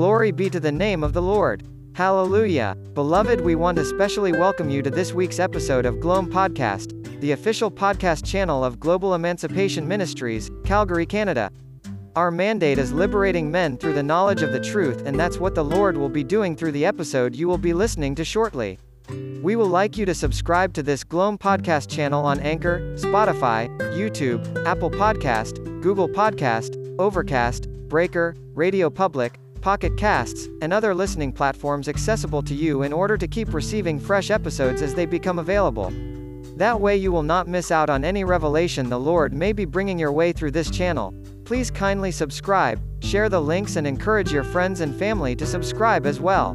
Glory be to the name of the Lord. Hallelujah. Beloved, we want to specially welcome you to this week's episode of Gloam Podcast, the official podcast channel of Global Emancipation Ministries, Calgary, Canada. Our mandate is liberating men through the knowledge of the truth, and that's what the Lord will be doing through the episode you will be listening to shortly. We will like you to subscribe to this Gloam podcast channel on Anchor, Spotify, YouTube, Apple Podcast, Google Podcast, Overcast, Breaker, Radio Public, Pocket Casts, and other listening platforms accessible to you in order to keep receiving fresh episodes as they become available. That way you will not miss out on any revelation the Lord may be bringing your way through this channel. Please kindly subscribe, share the links and encourage your friends and family to subscribe as well.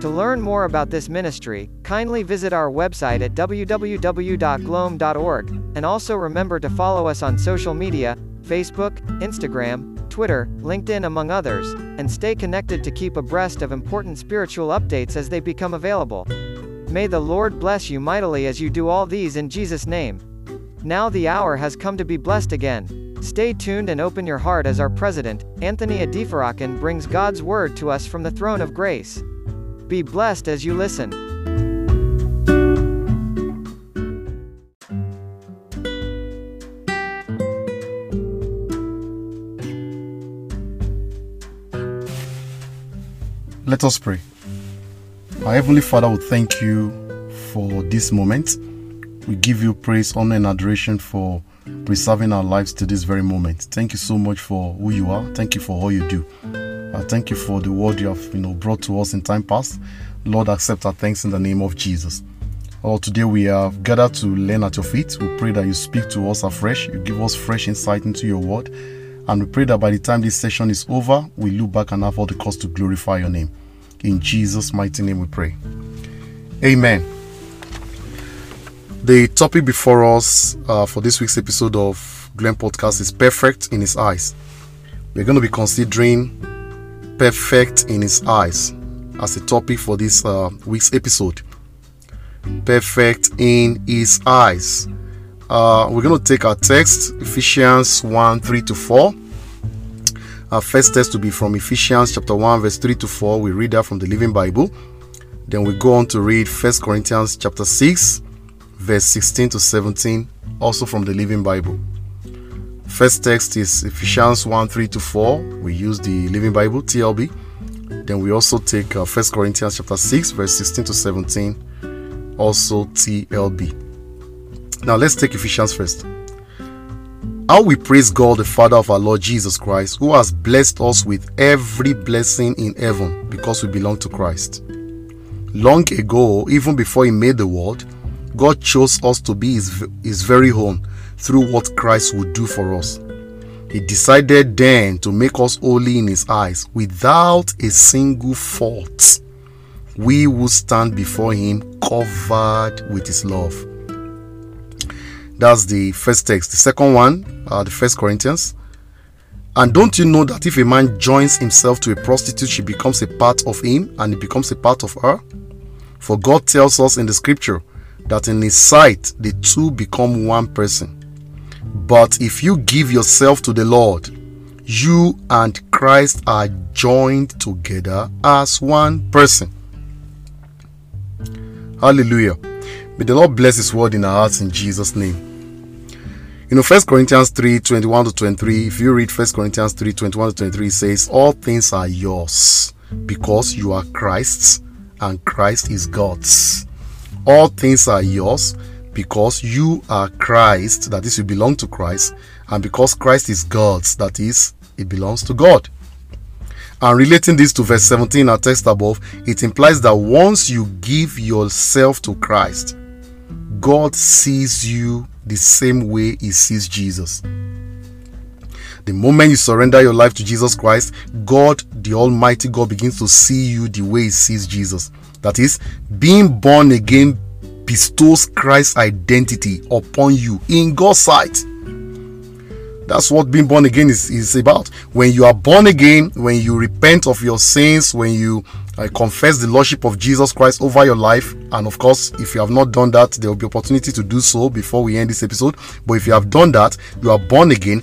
To learn more about this ministry, kindly visit our website at www.gloam.org, and also remember to follow us on social media, Facebook, Instagram, Twitter, LinkedIn among others, and stay connected to keep abreast of important spiritual updates as they become available. May the Lord bless you mightily as you do all these in Jesus' name. Now the hour has come to be blessed again. Stay tuned and open your heart as our president, Anthony Adefarakan brings God's word to us from the throne of grace. Be blessed as you listen. Let us pray. Our Heavenly Father, we thank you for this moment. We give you praise, honor, and adoration for preserving our lives to this very moment. Thank you so much for who you are. Thank you for all you do. Thank you for the word you have you know brought to us in time past. Lord, accept our thanks in the name of Jesus. Oh, today we have gathered to learn at your feet. We pray that you speak to us afresh. You give us fresh insight into your word. And we pray that by the time this session is over, we look back and have all the cause to glorify your name. In Jesus' mighty name we pray. Amen. The topic before us uh, for this week's episode of Gloam Podcast is perfect in his eyes. We're going to be considering perfect in his eyes as a topic for this uh, week's episode. Perfect in his eyes. Uh, we're going to take our text, Ephesians 1 3 to 4. Our first text to be from Ephesians chapter 1, verse 3 to 4. We read that from the Living Bible. Then we go on to read First Corinthians chapter 6, verse 16 to 17, also from the Living Bible. First text is Ephesians 1 3 to 4. We use the Living Bible, TLB. Then we also take uh, 1 Corinthians chapter 6, verse 16 to 17, also TLB. Now let's take Ephesians first. How we praise God, the Father of our Lord Jesus Christ, who has blessed us with every blessing in heaven because we belong to Christ. Long ago, even before He made the world, God chose us to be His, his very own through what Christ would do for us. He decided then to make us holy in His eyes without a single fault. We will stand before Him covered with His love. That's the first text. The second one, uh, the first Corinthians. And don't you know that if a man joins himself to a prostitute, she becomes a part of him and he becomes a part of her? For God tells us in the scripture that in his sight the two become one person. But if you give yourself to the Lord, you and Christ are joined together as one person. Hallelujah. May the Lord bless His word in our hearts in Jesus' name. You know, 1 Corinthians 3 21 to 23, if you read 1 Corinthians 3 21 to 23, it says, All things are yours because you are Christ's and Christ is God's. All things are yours because you are Christ, that is, you belong to Christ, and because Christ is God's, that is, it belongs to God. And relating this to verse 17, our text above, it implies that once you give yourself to Christ, God sees you the same way He sees Jesus. The moment you surrender your life to Jesus Christ, God, the Almighty God, begins to see you the way He sees Jesus. That is, being born again bestows Christ's identity upon you in God's sight. That's what being born again is, is about. When you are born again, when you repent of your sins, when you uh, confess the Lordship of Jesus Christ over your life, and of course, if you have not done that, there will be opportunity to do so before we end this episode. But if you have done that, you are born again.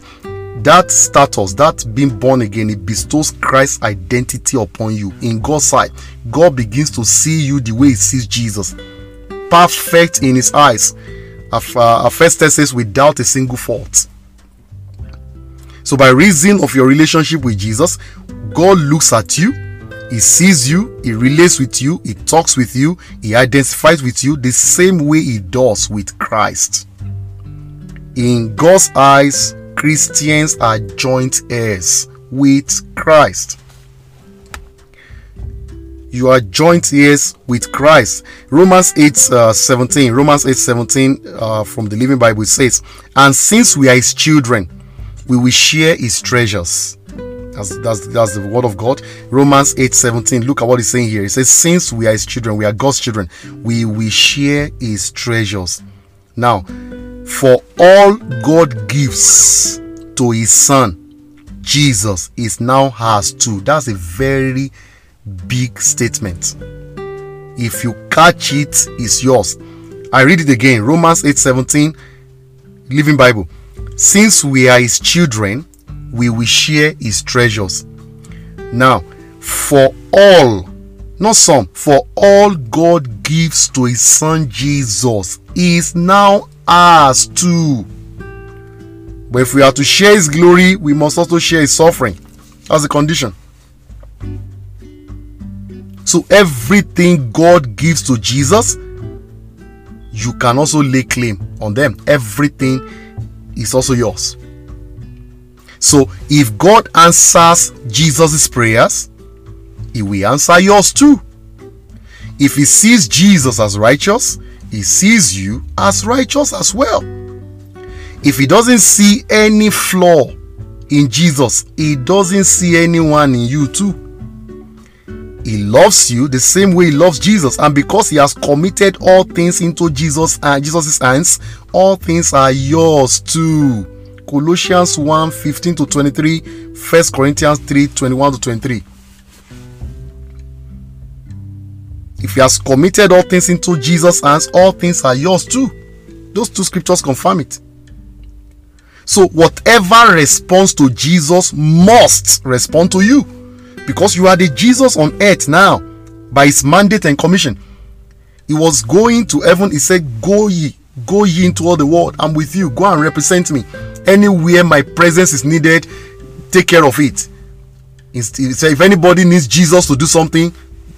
that status, that being born again, it bestows Christ's identity upon you. In God's sight, God begins to see you the way He sees Jesus, perfect in His eyes. Our first test says, without a single fault. So, by reason of your relationship with Jesus, God looks at you, He sees you, He relates with you, He talks with you, He identifies with you the same way He does with Christ. In God's eyes, Christians are joint heirs with Christ. You are joint heirs with Christ. Romans 8 uh, 17. Romans 8 17 uh, from the Living Bible says, And since we are his children, we will share his treasures. That's, that's, that's the word of God. Romans 8 17. Look at what he's saying here. He says, Since we are his children, we are God's children, we will share his treasures. Now, for all God gives to his son, Jesus is now has too. That's a very big statement. If you catch it, it's yours. I read it again. Romans 8:17, Living Bible. Since we are his children, we will share his treasures. Now, for all, not some, for all God gives to his son Jesus is now ours too. But if we are to share his glory, we must also share his suffering. That's the condition. So everything God gives to Jesus, you can also lay claim on them. Everything is also yours. So if God answers Jesus' prayers, he will answer yours too. If he sees Jesus as righteous, he sees you as righteous as well. If he doesn't see any flaw in Jesus, he doesn't see anyone in you too. He loves you the same way he loves Jesus, and because he has committed all things into Jesus and uh, Jesus's hands, all things are yours too. Colossians 1 15 to 23, 1 Corinthians 3 21 to 23. If he has committed all things into Jesus' hands, all things are yours too. Those two scriptures confirm it. So, whatever responds to Jesus must respond to you because you are the Jesus on earth now by his mandate and commission. He was going to heaven, he said, Go ye, go ye into all the world. I'm with you, go and represent me. Anywhere my presence is needed, take care of it. Said, If anybody needs Jesus to do something,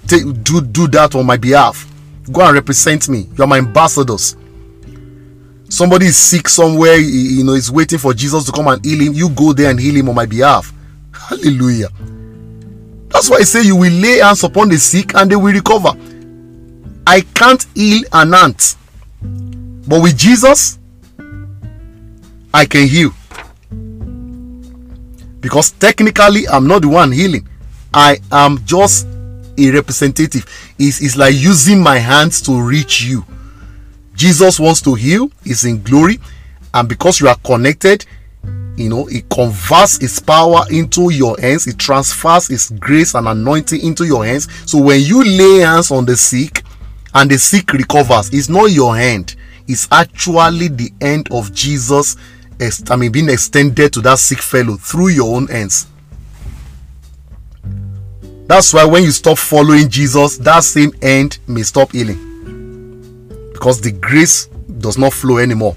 take, do, do that on my behalf. Go and represent me. You are my ambassadors somebody is sick somewhere you know is waiting for jesus to come and heal him you go there and heal him on my behalf hallelujah that's why I say you will lay hands upon the sick and they will recover. I can't heal an ant, but with Jesus, I can heal. Because technically, I'm not the one healing, I am just a representative. It's, it's like using my hands to reach you. Jesus wants to heal, He's in glory, and because you are connected, you know it converts its power into your hands it transfers its grace and anointing into your hands so when you lay hands on the sick and the sick recovers it's not your hand it's actually the hand of jesus i mean being extended to that sick fellow through your own hands that's why when you stop following jesus that same end may stop healing because the grace does not flow anymore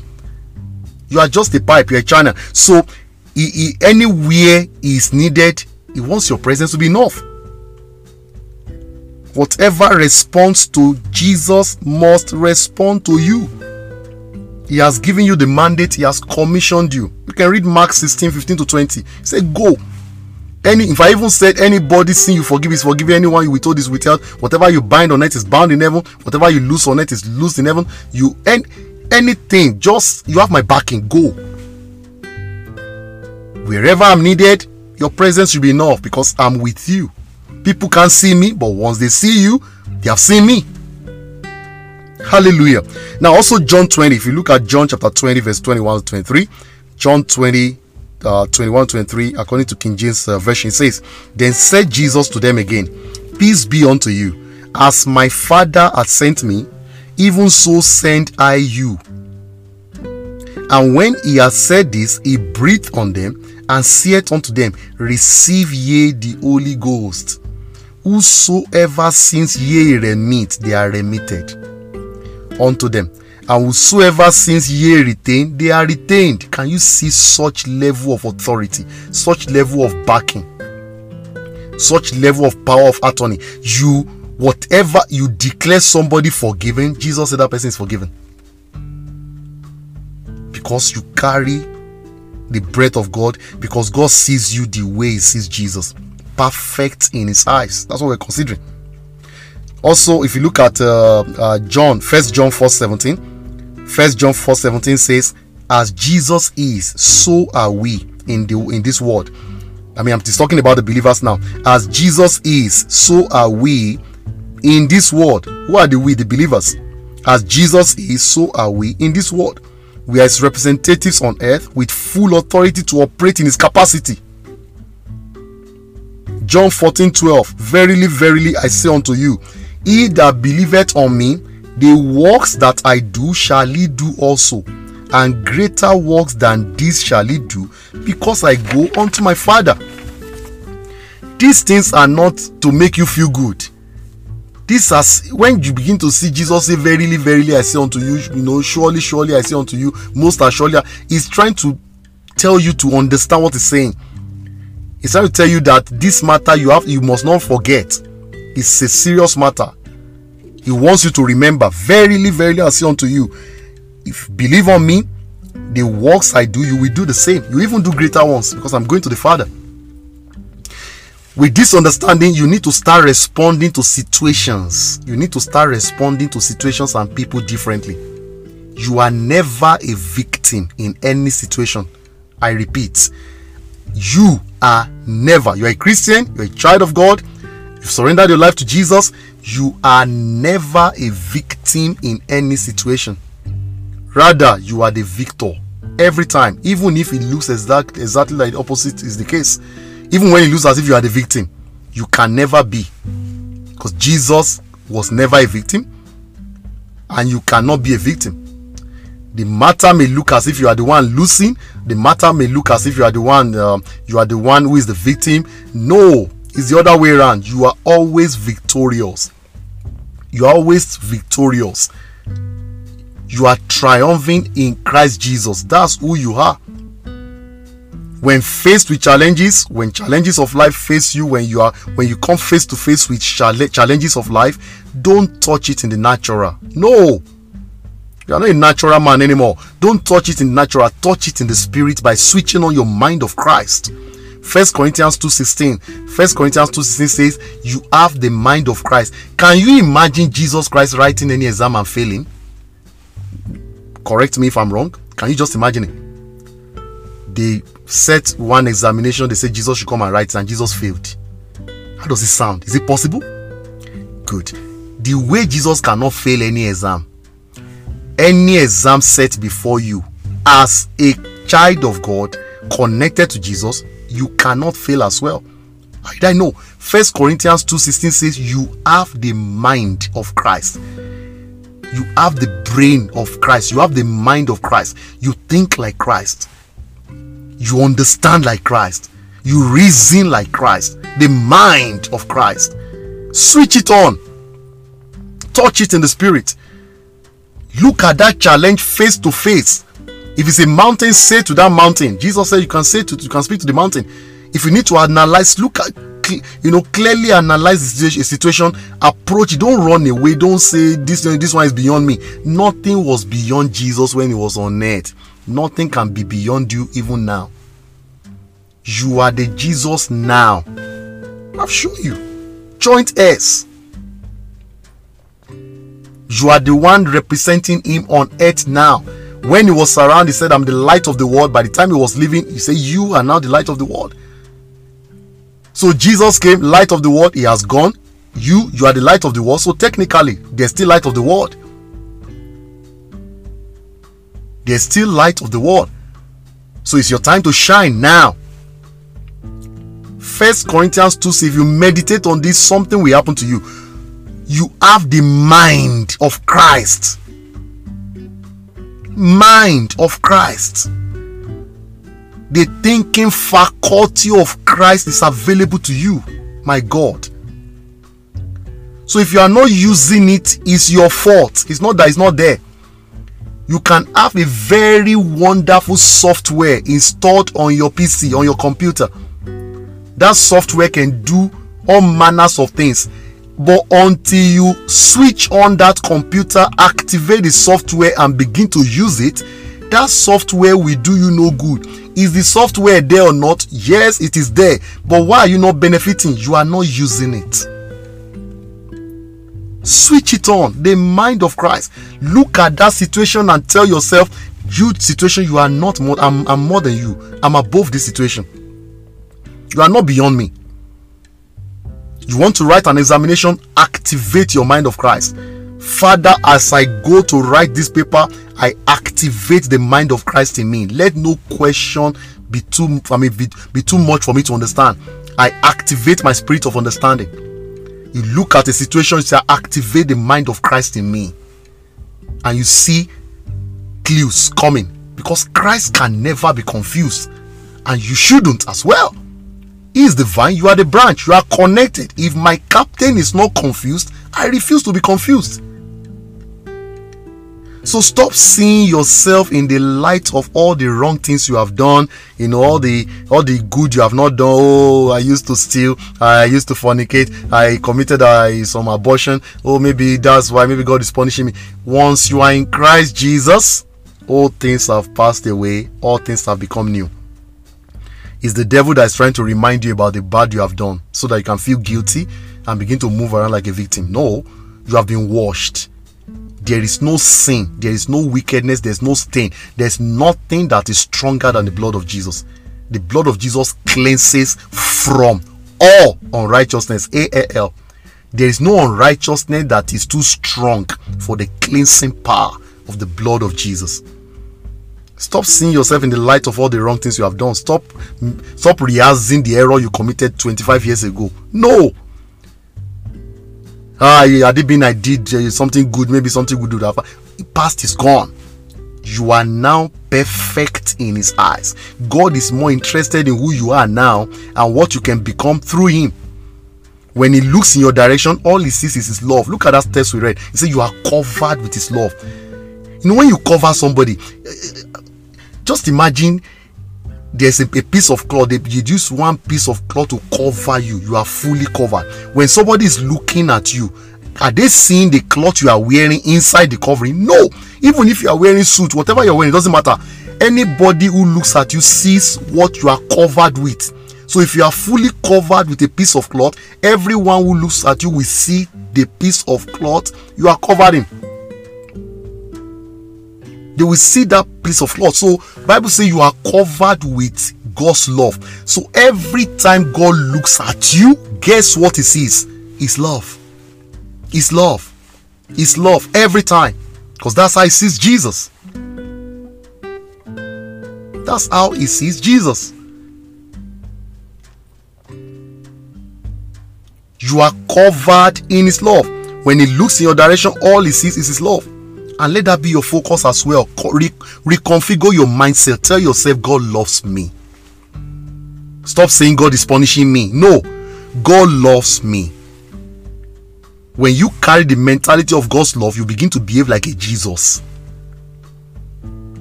you are just a pipe, you're a channel. So, he, he, anywhere is needed, he wants your presence to be enough. Whatever responds to Jesus must respond to you. He has given you the mandate, he has commissioned you. You can read Mark 16 15 to 20. He said, Go. Any, if I even said anybody sin you forgive is forgive anyone you withhold is withheld. Whatever you bind on earth is bound in heaven. Whatever you loose on earth is loosed in heaven. You and anything, just you have my backing. Go. Wherever I'm needed, your presence should be enough because I'm with you. People can't see me, but once they see you, they have seen me. Hallelujah. Now, also John 20, if you look at John chapter 20, verse 21 to 23, John 20, uh, 21 23, according to King James uh, Version, says, Then said Jesus to them again, Peace be unto you. As my Father hath sent me, even so send I you. And when he had said this, he breathed on them and saith unto them, Receive ye the Holy Ghost. Whosoever sins ye remit, they are remitted unto them. And whosoever sins ye retain, they are retained. Can you see such level of authority, such level of backing, such level of power of attorney? You, whatever you declare somebody forgiven, Jesus said that person is forgiven. Because you carry the breath of God, because God sees you the way He sees Jesus, perfect in His eyes. That's what we're considering. Also, if you look at uh, uh, John, First John 4 17, First John 4 17 says, As Jesus is, so are we in the in this world. I mean, I'm just talking about the believers now. As Jesus is, so are we in this world. Who are the we? The believers. As Jesus is, so are we in this world. We are his representatives on earth with full authority to operate in his capacity. John 14 12. Verily, verily, I say unto you, he that believeth on me, the works that I do shall he do also, and greater works than these shall he do, because I go unto my Father. These things are not to make you feel good. This as when you begin to see Jesus say, Verily, verily, I say unto you, you know, surely, surely I say unto you, most assuredly, he's trying to tell you to understand what he's saying. He's trying to tell you that this matter you have you must not forget. It's a serious matter. He wants you to remember, Verily, verily, I say unto you, if believe on me, the works I do, you will do the same. You even do greater ones because I'm going to the Father. With this understanding you need to start responding to situations. You need to start responding to situations and people differently. You are never a victim in any situation. I repeat you are never. You're a christian you're a child of god you've surrendered your life to jesus you are never a victim in any situation rather you are the victor every time even if it looks exact, exactly like the opposite is the case even when you lose as if you are the victim, you can never be. Because Jesus was never a victim, and you cannot be a victim. The matter may look as if you are the one losing. The matter may look as if you are the one um, you are the one who is the victim. No, it's the other way around. You are always victorious. You are always victorious. You are triumphing in Christ Jesus. That's who you are. When faced with challenges when challenges of life face you when you are when you come face to face with challenges of life don't touch it in the natural. No. You are not a natural man anymore. Don't touch it in natural. Touch it in the spirit by switching on your mind of christ first corinthians 2.16 first corinthians 2.16 says you have the mind of christ can you imagine jesus christ writing any exam and failing correct me if i'm wrong can you just imagine it they set one examination, they say Jesus should come and write, and Jesus failed. How does it sound? Is it possible? Good. The way Jesus cannot fail any exam, any exam set before you, as a child of God connected to Jesus, you cannot fail as well. I know? First Corinthians 2:16 says, You have the mind of Christ. You have the brain of Christ. You have the mind of Christ. You think like Christ you understand like Christ, you reason like Christ, the mind of Christ. Switch it on, touch it in the spirit. Look at that challenge face to face. If it's a mountain, say to that mountain. Jesus said you can say to you can speak to the mountain. If you need to analyze, look at you know clearly analyze the situation approach it don't run away don't say this this one is beyond me nothing was beyond jesus when he was on earth nothing can be beyond you even now you are the Jesus now. I've shown you. Joint S. You are the one representing him on earth now. When he was around, he said, I'm the light of the world. By the time he was leaving, he said, You are now the light of the world. So Jesus came, light of the world, he has gone. You, you are the light of the world. So technically, there's still light of the world. There's still light of the world. So it's your time to shine now. First Corinthians 2 says, if you meditate on this, something will happen to you. You have the mind of Christ. Mind of Christ. The thinking faculty of Christ is available to you. My God. So if you are not using it, it's your fault. It's not that it's not there. You can have a very wonderful software installed on your PC, on your computer. That software can do all manners of things. But until you switch on that computer, activate the software, and begin to use it, that software will do you no good. Is the software there or not? Yes, it is there. But why are you not benefiting? You are not using it. Switch it on. The mind of Christ. Look at that situation and tell yourself, you situation, you are not more, I'm, I'm more than you. I'm above this situation. You are not beyond me. You want to write an examination, activate your mind of Christ. Father, as I go to write this paper, I activate the mind of Christ in me. Let no question be too I mean be, be too much for me to understand. I activate my spirit of understanding. You look at a situation, you say, activate the mind of Christ in me. And you see clues coming because Christ can never be confused, and you shouldn't as well. He is the vine, you are the branch, you are connected. If my captain is not confused, I refuse to be confused. So stop seeing yourself in the light of all the wrong things you have done, in all the all the good you have not done. Oh, I used to steal, I used to fornicate, I committed uh, some abortion. Oh, maybe that's why maybe God is punishing me. Once you are in Christ Jesus, all things have passed away, all things have become new. It's the devil that is trying to remind you about the bad you have done so that you can feel guilty and begin to move around like a victim. No, you have been washed. There is no sin, there is no wickedness, there's no stain, there's nothing that is stronger than the blood of Jesus. The blood of Jesus cleanses from all unrighteousness. A-L. There is no unrighteousness that is too strong for the cleansing power of the blood of Jesus. Stop seeing yourself in the light of all the wrong things you have done. Stop stop rehearsing the error you committed 25 years ago. No. Ah, had it been I did uh, something good, maybe something good would have past is gone. You are now perfect in his eyes. God is more interested in who you are now and what you can become through him. When he looks in your direction, all he sees is his love. Look at that text we read. He said, You are covered with his love. You know, when you cover somebody, just imagine there's a, a, piece of cloth they use one piece of cloth to cover you. You are fully covered. When somebody is looking at you are they seeing the cloth you are wearing inside the covering? No. Even if you are wearing suit whatever you're wearing it doesn't matter. Anybody who looks at you sees what you are covered with. So if you are fully covered with a piece of cloth everyone who looks at you will see the piece of cloth you are covered in they will see that piece of cloth so bible say you are covered with god's love. So every time god looks at you guess what he sees? Is love. Is love. Is love every time. Because that's how he sees jesus. That's how he sees jesus. You are covered in his love. When he looks in your direction all he sees is his love and let that be your focus as well. Re- reconfigure your mindset. Tell yourself, God loves me. Stop saying God is punishing me. No, God loves me. When you carry the mentality of God's love, you begin to behave like a Jesus.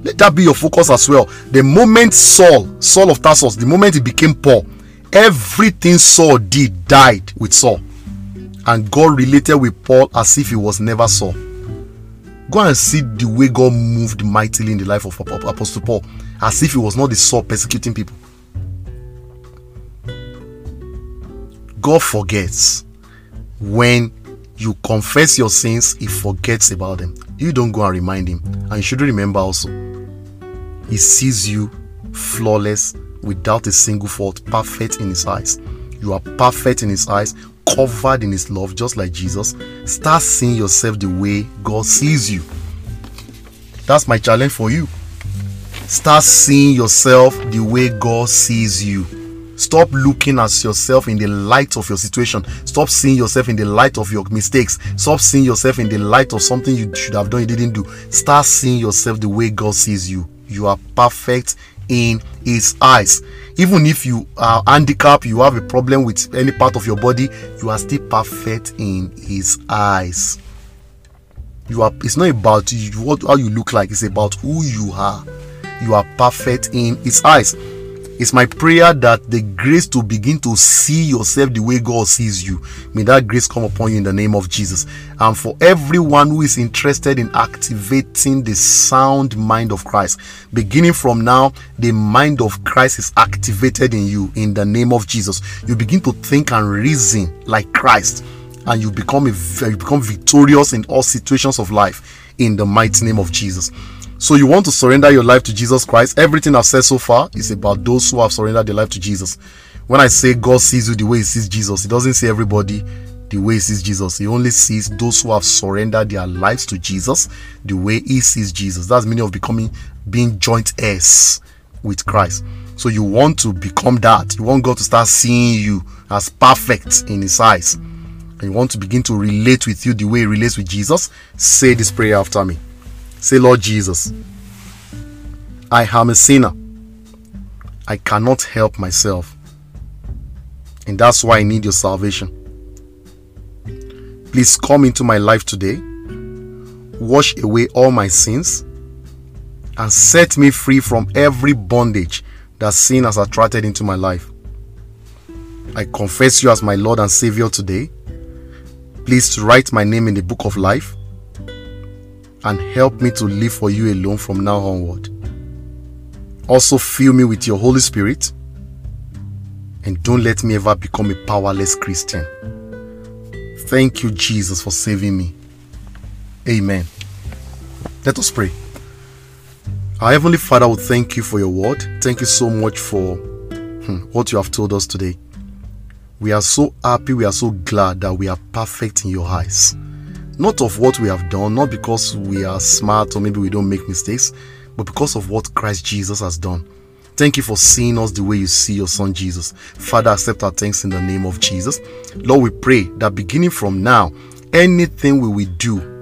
Let that be your focus as well. The moment Saul, Saul of Tarsus, the moment he became Paul, everything Saul did died with Saul. And God related with Paul as if he was never Saul. Go and see the way God moved mightily in the life of Apostle Paul, as if he was not the Saul persecuting people. God forgets. When you confess your sins, He forgets about them. You don't go and remind Him. And you should remember also, He sees you flawless, without a single fault, perfect in His eyes. You are perfect in His eyes, covered in His love, just like Jesus, start seeing yourself the way God sees you. That's my challenge for you. Start seeing yourself the way God sees you. Stop looking at yourself in the light of your situation. Stop seeing yourself in the light of your mistakes. Stop seeing yourself in the light of something you should have done you didn't do. Start seeing yourself the way God sees you. You are perfect in his eyes. Even if you are handicapped, you have a problem with any part of your body, you are still perfect in his eyes. You are it's not about you, what how you look like, it's about who you are. You are perfect in his eyes. It's my prayer that the grace to begin to see yourself the way God sees you, may that grace come upon you in the name of Jesus. And for everyone who is interested in activating the sound mind of Christ, beginning from now, the mind of Christ is activated in you in the name of Jesus. You begin to think and reason like Christ, and you become a, you become victorious in all situations of life in the mighty name of Jesus. So you want to surrender your life to Jesus Christ. Everything I've said so far is about those who have surrendered their life to Jesus. When I say God sees you the way he sees Jesus, he doesn't see everybody the way he sees Jesus. He only sees those who have surrendered their lives to Jesus the way he sees Jesus. That's meaning of becoming being joint heirs with Christ. So you want to become that. You want God to start seeing you as perfect in his eyes. And you want to begin to relate with you the way he relates with Jesus. Say this prayer after me. Say, Lord Jesus, I am a sinner. I cannot help myself. And that's why I need your salvation. Please come into my life today, wash away all my sins, and set me free from every bondage that sin has attracted into my life. I confess you as my Lord and Savior today. Please write my name in the book of life and help me to live for you alone from now onward. Also, fill me with your Holy Spirit and don't let me ever become a powerless Christian. Thank you, Jesus, for saving me. Amen. Let us pray. Our Heavenly Father, we thank you for your word. Thank you so much for hmm, what you have told us today. We are so happy, we are so glad that we are perfect in your eyes not of what we have done, not because we are smart or maybe we don't make mistakes, but because of what Christ Jesus has done. Thank you for seeing us the way you see your son Jesus. Father, accept our thanks in the name of Jesus. Lord, we pray that beginning from now, anything we will do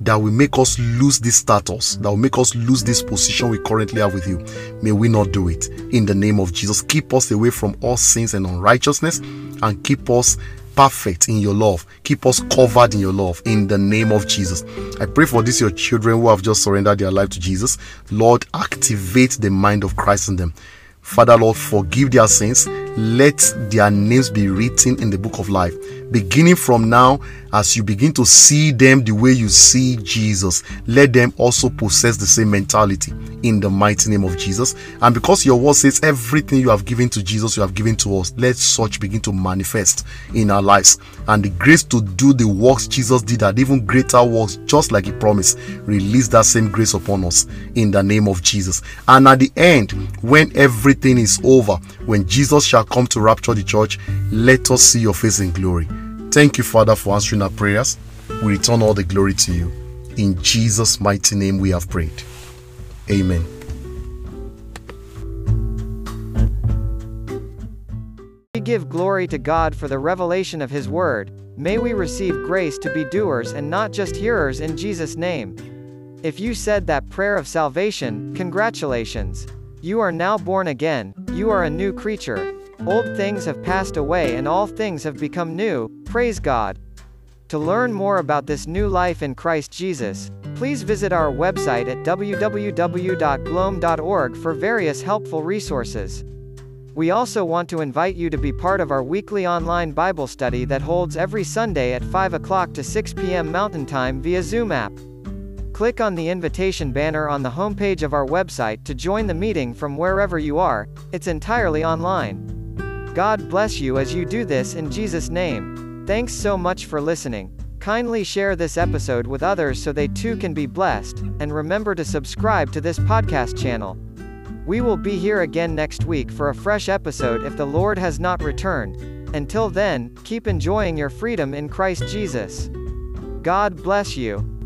that will make us lose this status, that will make us lose this position we currently have with you, may we not do it. In the name of Jesus, keep us away from all sins and unrighteousness and keep us perfect in your love. Keep us covered in your love in the name of Jesus. I pray for these your children who have just surrendered their life to Jesus. Lord, activate the mind of Christ in them. Father, Lord, forgive their sins. Let their names be written in the book of life. Beginning from now, as you begin to see them the way you see Jesus, let them also possess the same mentality in the mighty name of Jesus. And because your word says everything you have given to Jesus, you have given to us, let such begin to manifest in our lives. And the grace to do the works Jesus did, and even greater works, just like He promised, release that same grace upon us in the name of Jesus. And at the end, when everything is over, when Jesus shall come to rapture the church, let us see your face in glory. Thank you, Father, for answering our prayers. We return all the glory to you. In Jesus' mighty name we have prayed. Amen. We give glory to God for the revelation of His Word. May we receive grace to be doers and not just hearers in Jesus' name. If you said that prayer of salvation, congratulations. You are now born again, you are a new creature. Old things have passed away and all things have become new, praise God. To learn more about this new life in Christ Jesus, please visit our website at www.gloam.org for various helpful resources. We also want to invite you to be part of our weekly online Bible study that holds every Sunday at 5 o'clock to 6 p.m. Mountain Time via Zoom app. Click on the invitation banner on the homepage of our website to join the meeting from wherever you are, it's entirely online. God bless you as you do this in Jesus' name. Thanks so much for listening. Kindly share this episode with others so they too can be blessed, and remember to subscribe to this podcast channel. We will be here again next week for a fresh episode if the Lord has not returned. Until then, keep enjoying your freedom in Christ Jesus. God bless you.